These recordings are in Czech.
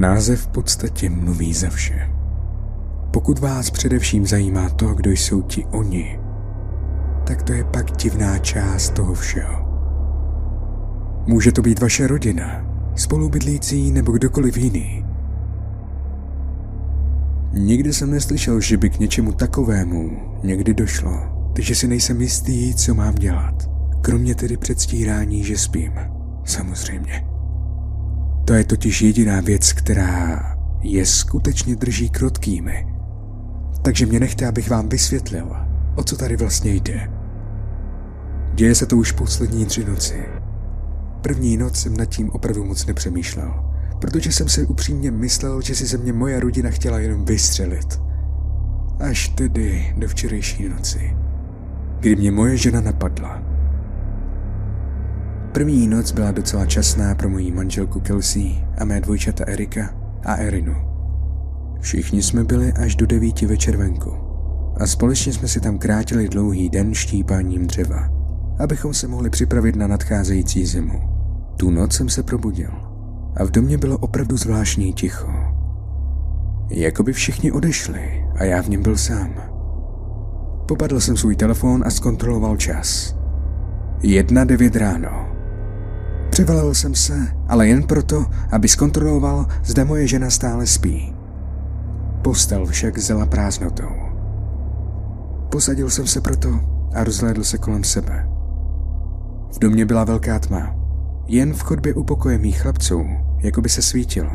Název v podstatě mluví za vše. Pokud vás především zajímá to, kdo jsou ti oni, tak to je pak divná část toho všeho. Může to být vaše rodina, spolubydlící nebo kdokoliv jiný. Nikdy jsem neslyšel, že by k něčemu takovému někdy došlo, takže si nejsem jistý, co mám dělat. Kromě tedy předstírání, že spím. Samozřejmě. To je totiž jediná věc, která je skutečně drží krotkými. Takže mě nechte, abych vám vysvětlil, o co tady vlastně jde. Děje se to už poslední tři noci. První noc jsem nad tím opravdu moc nepřemýšlel, protože jsem si upřímně myslel, že si ze mě moje rodina chtěla jenom vystřelit. Až tedy do včerejší noci, kdy mě moje žena napadla. První noc byla docela časná pro moji manželku Kelsey a mé dvojčata Erika a Erinu. Všichni jsme byli až do devíti večer venku a společně jsme si tam krátili dlouhý den štípáním dřeva, abychom se mohli připravit na nadcházející zimu. Tu noc jsem se probudil a v domě bylo opravdu zvláštní ticho. Jakoby všichni odešli a já v něm byl sám. Popadl jsem svůj telefon a zkontroloval čas. Jedna devět ráno. Přivalil jsem se, ale jen proto, aby zkontroloval, zda moje žena stále spí. Postel však zela prázdnotou. Posadil jsem se proto a rozhlédl se kolem sebe. V domě byla velká tma. Jen v chodbě u pokoje mých chlapců, jako by se svítilo.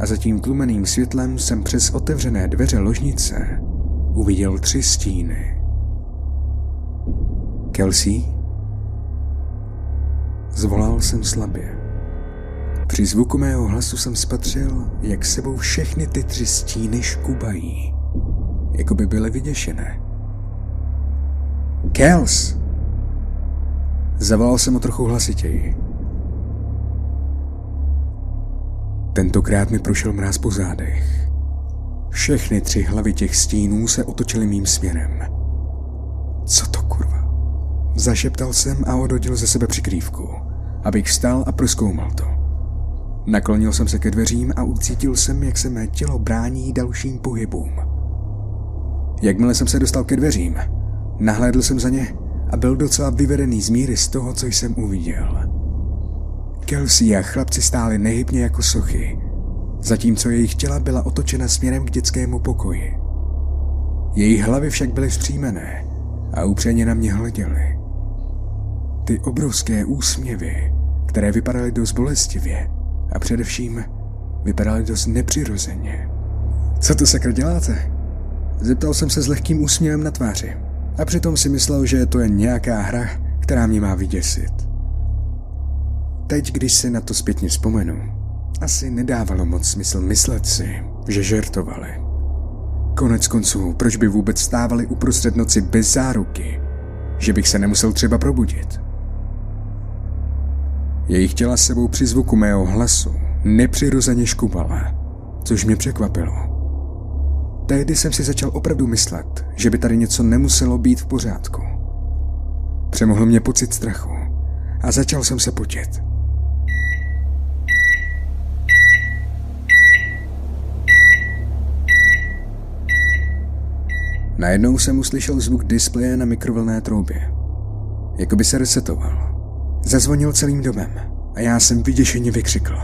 A za tím tlumeným světlem jsem přes otevřené dveře ložnice uviděl tři stíny. Kelsey, Zvolal jsem slabě. Při zvuku mého hlasu jsem spatřil, jak sebou všechny ty tři stíny škubají, jako by byly vyděšené. Kels! Zavolal jsem o trochu hlasitěji. Tentokrát mi prošel mráz po zádech. Všechny tři hlavy těch stínů se otočily mým směrem. Co to kurva? Zašeptal jsem a odhodil ze sebe přikrývku, abych vstal a proskoumal to. Naklonil jsem se ke dveřím a ucítil jsem, jak se mé tělo brání dalším pohybům. Jakmile jsem se dostal ke dveřím, nahlédl jsem za ně a byl docela vyvedený z míry z toho, co jsem uviděl. Kelsey a chlapci stáli nehybně jako sochy, zatímco jejich těla byla otočena směrem k dětskému pokoji. Jejich hlavy však byly vzpřímené a upřeně na mě hleděly. Ty obrovské úsměvy, které vypadaly dost bolestivě a především vypadaly dost nepřirozeně. Co to sakra děláte? Zeptal jsem se s lehkým úsměvem na tváři a přitom si myslel, že to je nějaká hra, která mě má vyděsit. Teď, když si na to zpětně vzpomenu, asi nedávalo moc smysl myslet si, že žertovali. Konec konců, proč by vůbec stávali uprostřed noci bez záruky, že bych se nemusel třeba probudit? Jejich těla sebou při zvuku mého hlasu nepřirozeně škubala, což mě překvapilo. Tehdy jsem si začal opravdu myslet, že by tady něco nemuselo být v pořádku. Přemohl mě pocit strachu a začal jsem se potět. Najednou jsem uslyšel zvuk displeje na mikrovlné troubě. Jako by se resetoval. Zazvonil celým domem a já jsem vyděšeně vykřikl.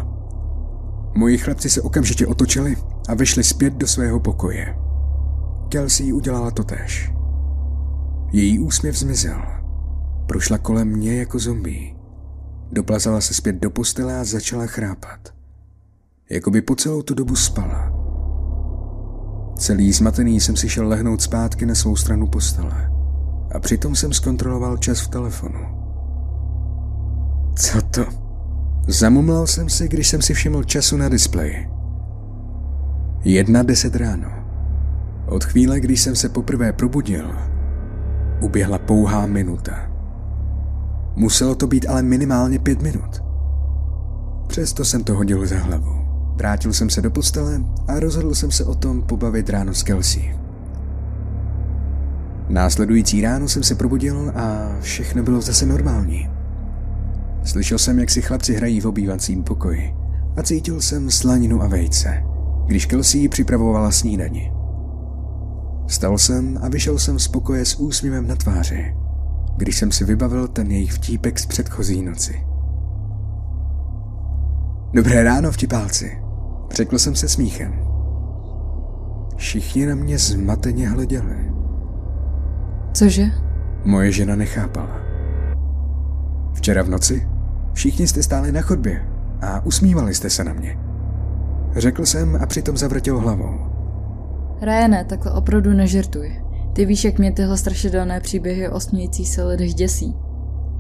Moji chlapci se okamžitě otočili a vyšli zpět do svého pokoje. Kelsey udělala to též. Její úsměv zmizel. Prošla kolem mě jako zombie. Doplazala se zpět do postele a začala chrápat. Jakoby po celou tu dobu spala. Celý zmatený jsem si šel lehnout zpátky na svou stranu postele. A přitom jsem zkontroloval čas v telefonu. Co to? Zamumlal jsem si, když jsem si všiml času na displeji. Jedna deset ráno. Od chvíle, když jsem se poprvé probudil, uběhla pouhá minuta. Muselo to být ale minimálně pět minut. Přesto jsem to hodil za hlavu. Vrátil jsem se do postele a rozhodl jsem se o tom pobavit ráno s Kelsey. Následující ráno jsem se probudil a všechno bylo zase normální. Slyšel jsem, jak si chlapci hrají v obývacím pokoji a cítil jsem slaninu a vejce, když Kelsey připravovala snídani. Vstal jsem a vyšel jsem z pokoje s úsměvem na tváři, když jsem si vybavil ten jejich vtípek z předchozí noci. Dobré ráno, vtipálci, řekl jsem se smíchem. Všichni na mě zmateně hleděli. Cože? Moje žena nechápala. Včera v noci všichni jste stáli na chodbě a usmívali jste se na mě. Řekl jsem a přitom zavrtěl hlavou. Ryane, takhle opravdu nežertuj. Ty víš, jak mě tyhle strašidelné příběhy o smějící se lidech děsí.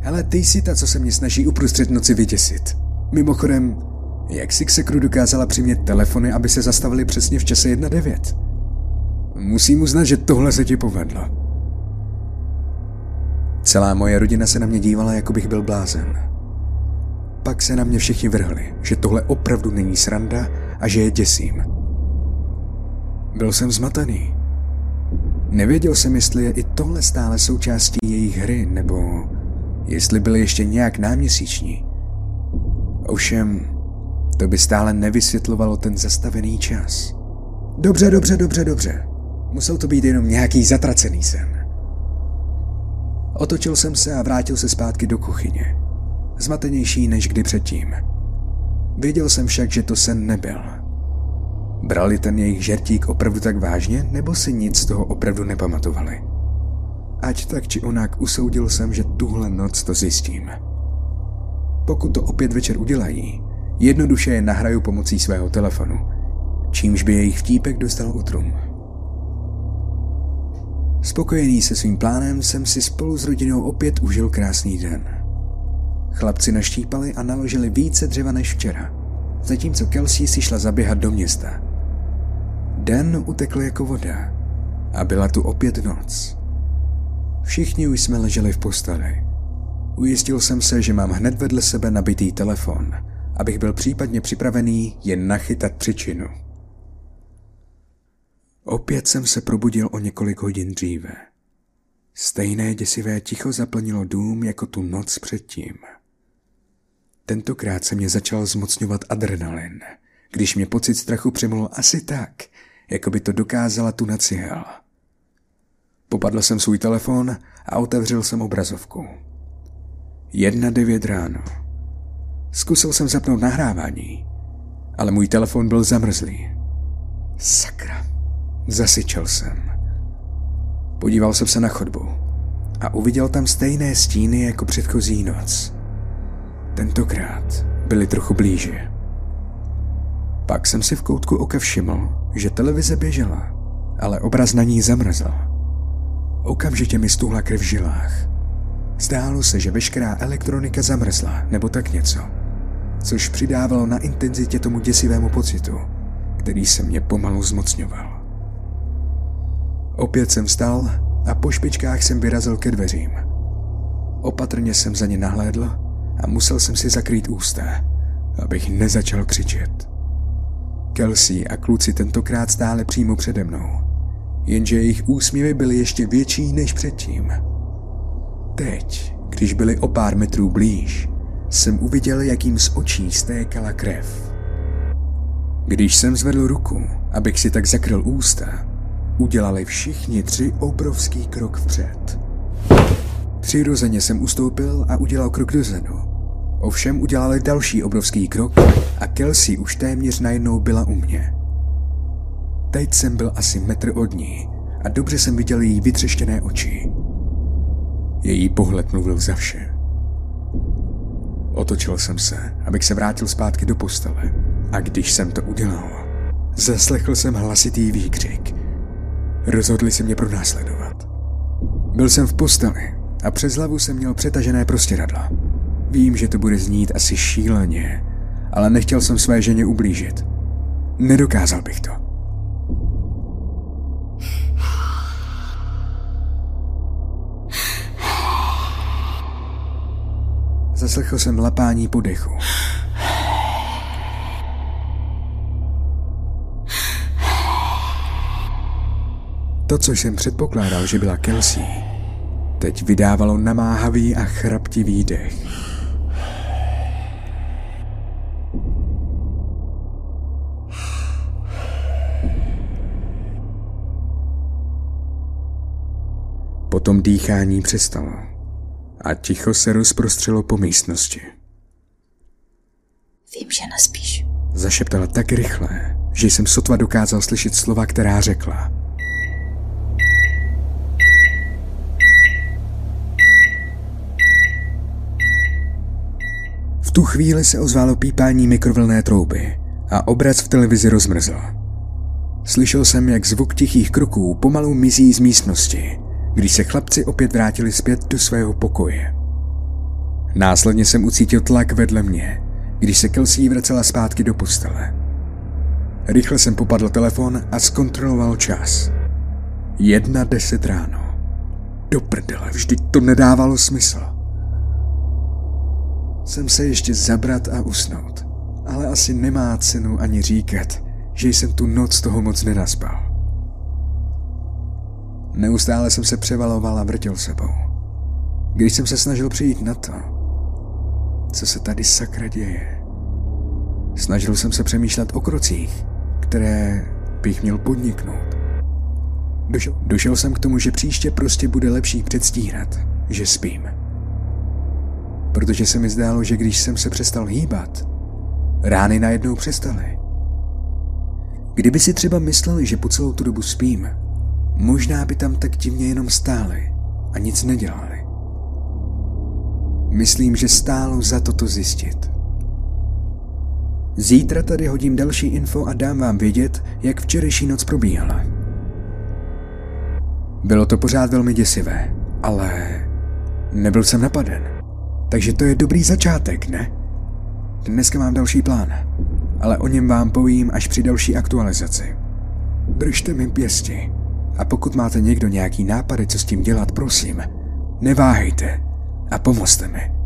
Hele, ty jsi ta, co se mě snaží uprostřed noci vyděsit. Mimochodem, jak si k sekru dokázala přimět telefony, aby se zastavili přesně v čase 1.9? Musím uznat, že tohle se ti povedlo. Celá moje rodina se na mě dívala, jako bych byl blázen. Pak se na mě všichni vrhli, že tohle opravdu není sranda a že je děsím. Byl jsem zmatený. Nevěděl jsem, jestli je i tohle stále součástí jejich hry, nebo jestli byly ještě nějak náměsíční. Ovšem, to by stále nevysvětlovalo ten zastavený čas. Dobře, dobře, dobře, dobře. Musel to být jenom nějaký zatracený sen. Otočil jsem se a vrátil se zpátky do kuchyně. Zmatenější než kdy předtím. Věděl jsem však, že to sen nebyl. Brali ten jejich žertík opravdu tak vážně, nebo si nic z toho opravdu nepamatovali? Ať tak či onak usoudil jsem, že tuhle noc to zjistím. Pokud to opět večer udělají, jednoduše je nahraju pomocí svého telefonu, čímž by jejich vtípek dostal utrum. Spokojený se svým plánem jsem si spolu s rodinou opět užil krásný den. Chlapci naštípali a naložili více dřeva než včera, zatímco Kelsey si šla zaběhat do města. Den utekl jako voda a byla tu opět noc. Všichni už jsme leželi v posteli. Ujistil jsem se, že mám hned vedle sebe nabitý telefon, abych byl případně připravený jen nachytat příčinu. Opět jsem se probudil o několik hodin dříve. Stejné děsivé ticho zaplnilo dům jako tu noc předtím. Tentokrát se mě začal zmocňovat adrenalin, když mě pocit strachu přemlul asi tak, jako by to dokázala tu cihel. Popadl jsem svůj telefon a otevřel jsem obrazovku. Jedna devět ráno. Zkusil jsem zapnout nahrávání, ale můj telefon byl zamrzlý. Sakra. Zasyčel jsem. Podíval jsem se na chodbu a uviděl tam stejné stíny jako předchozí noc. Tentokrát byly trochu blíže. Pak jsem si v koutku oka všiml, že televize běžela, ale obraz na ní zamrzl. Okamžitě mi stuhla krev v žilách. Zdálo se, že veškerá elektronika zamrzla, nebo tak něco, což přidávalo na intenzitě tomu děsivému pocitu, který se mě pomalu zmocňoval. Opět jsem vstal a po špičkách jsem vyrazil ke dveřím. Opatrně jsem za ně nahlédl a musel jsem si zakrýt ústa, abych nezačal křičet. Kelsey a kluci tentokrát stále přímo přede mnou, jenže jejich úsměvy byly ještě větší než předtím. Teď, když byli o pár metrů blíž, jsem uviděl, jak jim z očí stékala krev. Když jsem zvedl ruku, abych si tak zakryl ústa, udělali všichni tři obrovský krok vpřed. Přirozeně jsem ustoupil a udělal krok dozadu. Ovšem udělali další obrovský krok a Kelsey už téměř najednou byla u mě. Teď jsem byl asi metr od ní a dobře jsem viděl její vytřeštěné oči. Její pohled mluvil za vše. Otočil jsem se, abych se vrátil zpátky do postele. A když jsem to udělal, zaslechl jsem hlasitý výkřik. Rozhodli se mě pronásledovat. Byl jsem v posteli a přes hlavu jsem měl přetažené prostěradla. Vím, že to bude znít asi šíleně, ale nechtěl jsem své ženě ublížit. Nedokázal bych to. Zaslechl jsem lapání po dechu. To, co jsem předpokládal, že byla Kelsey, teď vydávalo namáhavý a chraptivý dech. Potom dýchání přestalo a ticho se rozprostřelo po místnosti. Vím, že nespíš. Zašeptala tak rychle, že jsem sotva dokázal slyšet slova, která řekla. V tu chvíli se ozválo pípání mikrovlné trouby a obraz v televizi rozmrzl. Slyšel jsem, jak zvuk tichých kroků pomalu mizí z místnosti, když se chlapci opět vrátili zpět do svého pokoje. Následně jsem ucítil tlak vedle mě, když se Kelsey vracela zpátky do postele. Rychle jsem popadl telefon a zkontroloval čas. Jedna deset ráno. Do prdele, vždyť to nedávalo smysl. Jsem se ještě zabrat a usnout, ale asi nemá cenu ani říkat, že jsem tu noc toho moc nenaspal. Neustále jsem se převaloval a vrtěl sebou. Když jsem se snažil přijít na to, co se tady sakra děje. Snažil jsem se přemýšlet o krocích, které bych měl podniknout. Došel, došel jsem k tomu, že příště prostě bude lepší předstírat, že spím. Protože se mi zdálo, že když jsem se přestal hýbat, rány najednou přestaly. Kdyby si třeba mysleli, že po celou tu dobu spím, možná by tam tak divně jenom stáli a nic nedělali. Myslím, že stálo za to to zjistit. Zítra tady hodím další info a dám vám vědět, jak včerejší noc probíhala. Bylo to pořád velmi děsivé, ale nebyl jsem napaden. Takže to je dobrý začátek, ne? Dneska mám další plán, ale o něm vám povím až při další aktualizaci. Držte mi pěsti a pokud máte někdo nějaký nápady, co s tím dělat, prosím, neváhejte a pomozte mi.